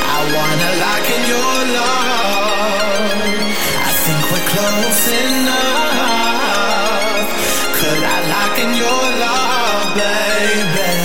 I wanna lock in your love. I think we're close enough. Could I lock in your love, baby?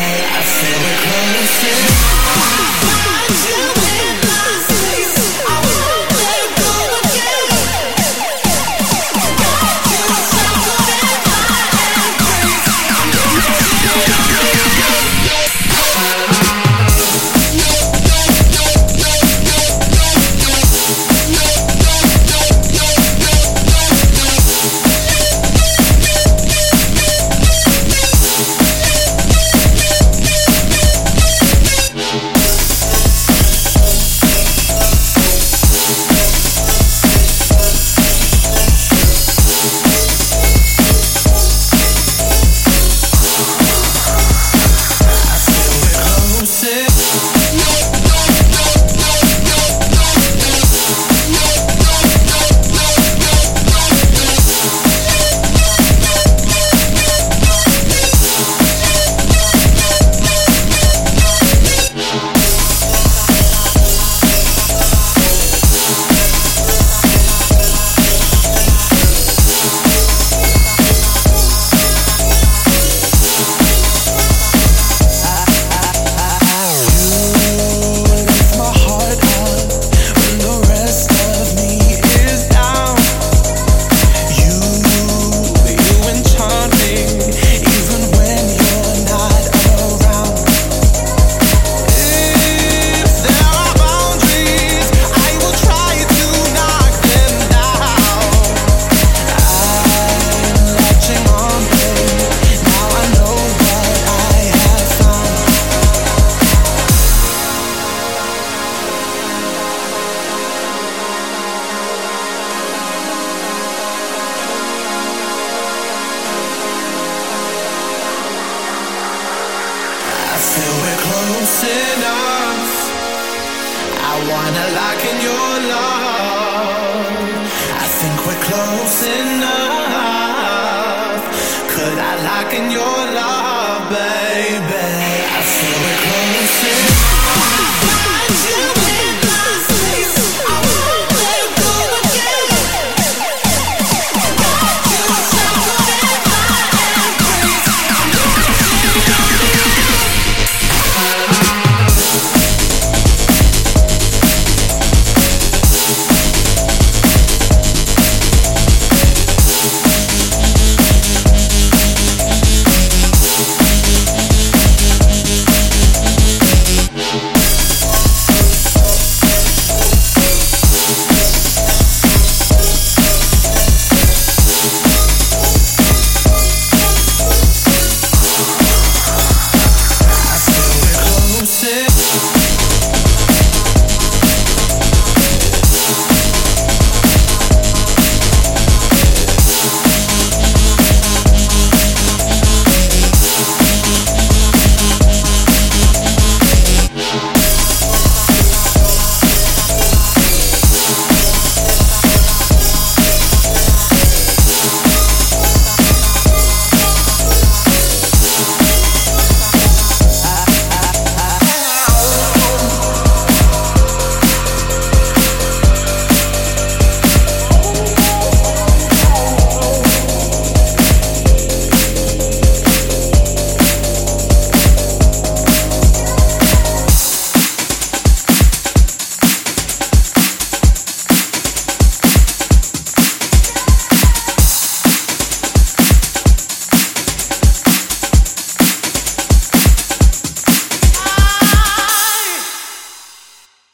Close enough. I wanna lock in your love. I think we're close enough. Could I lock in your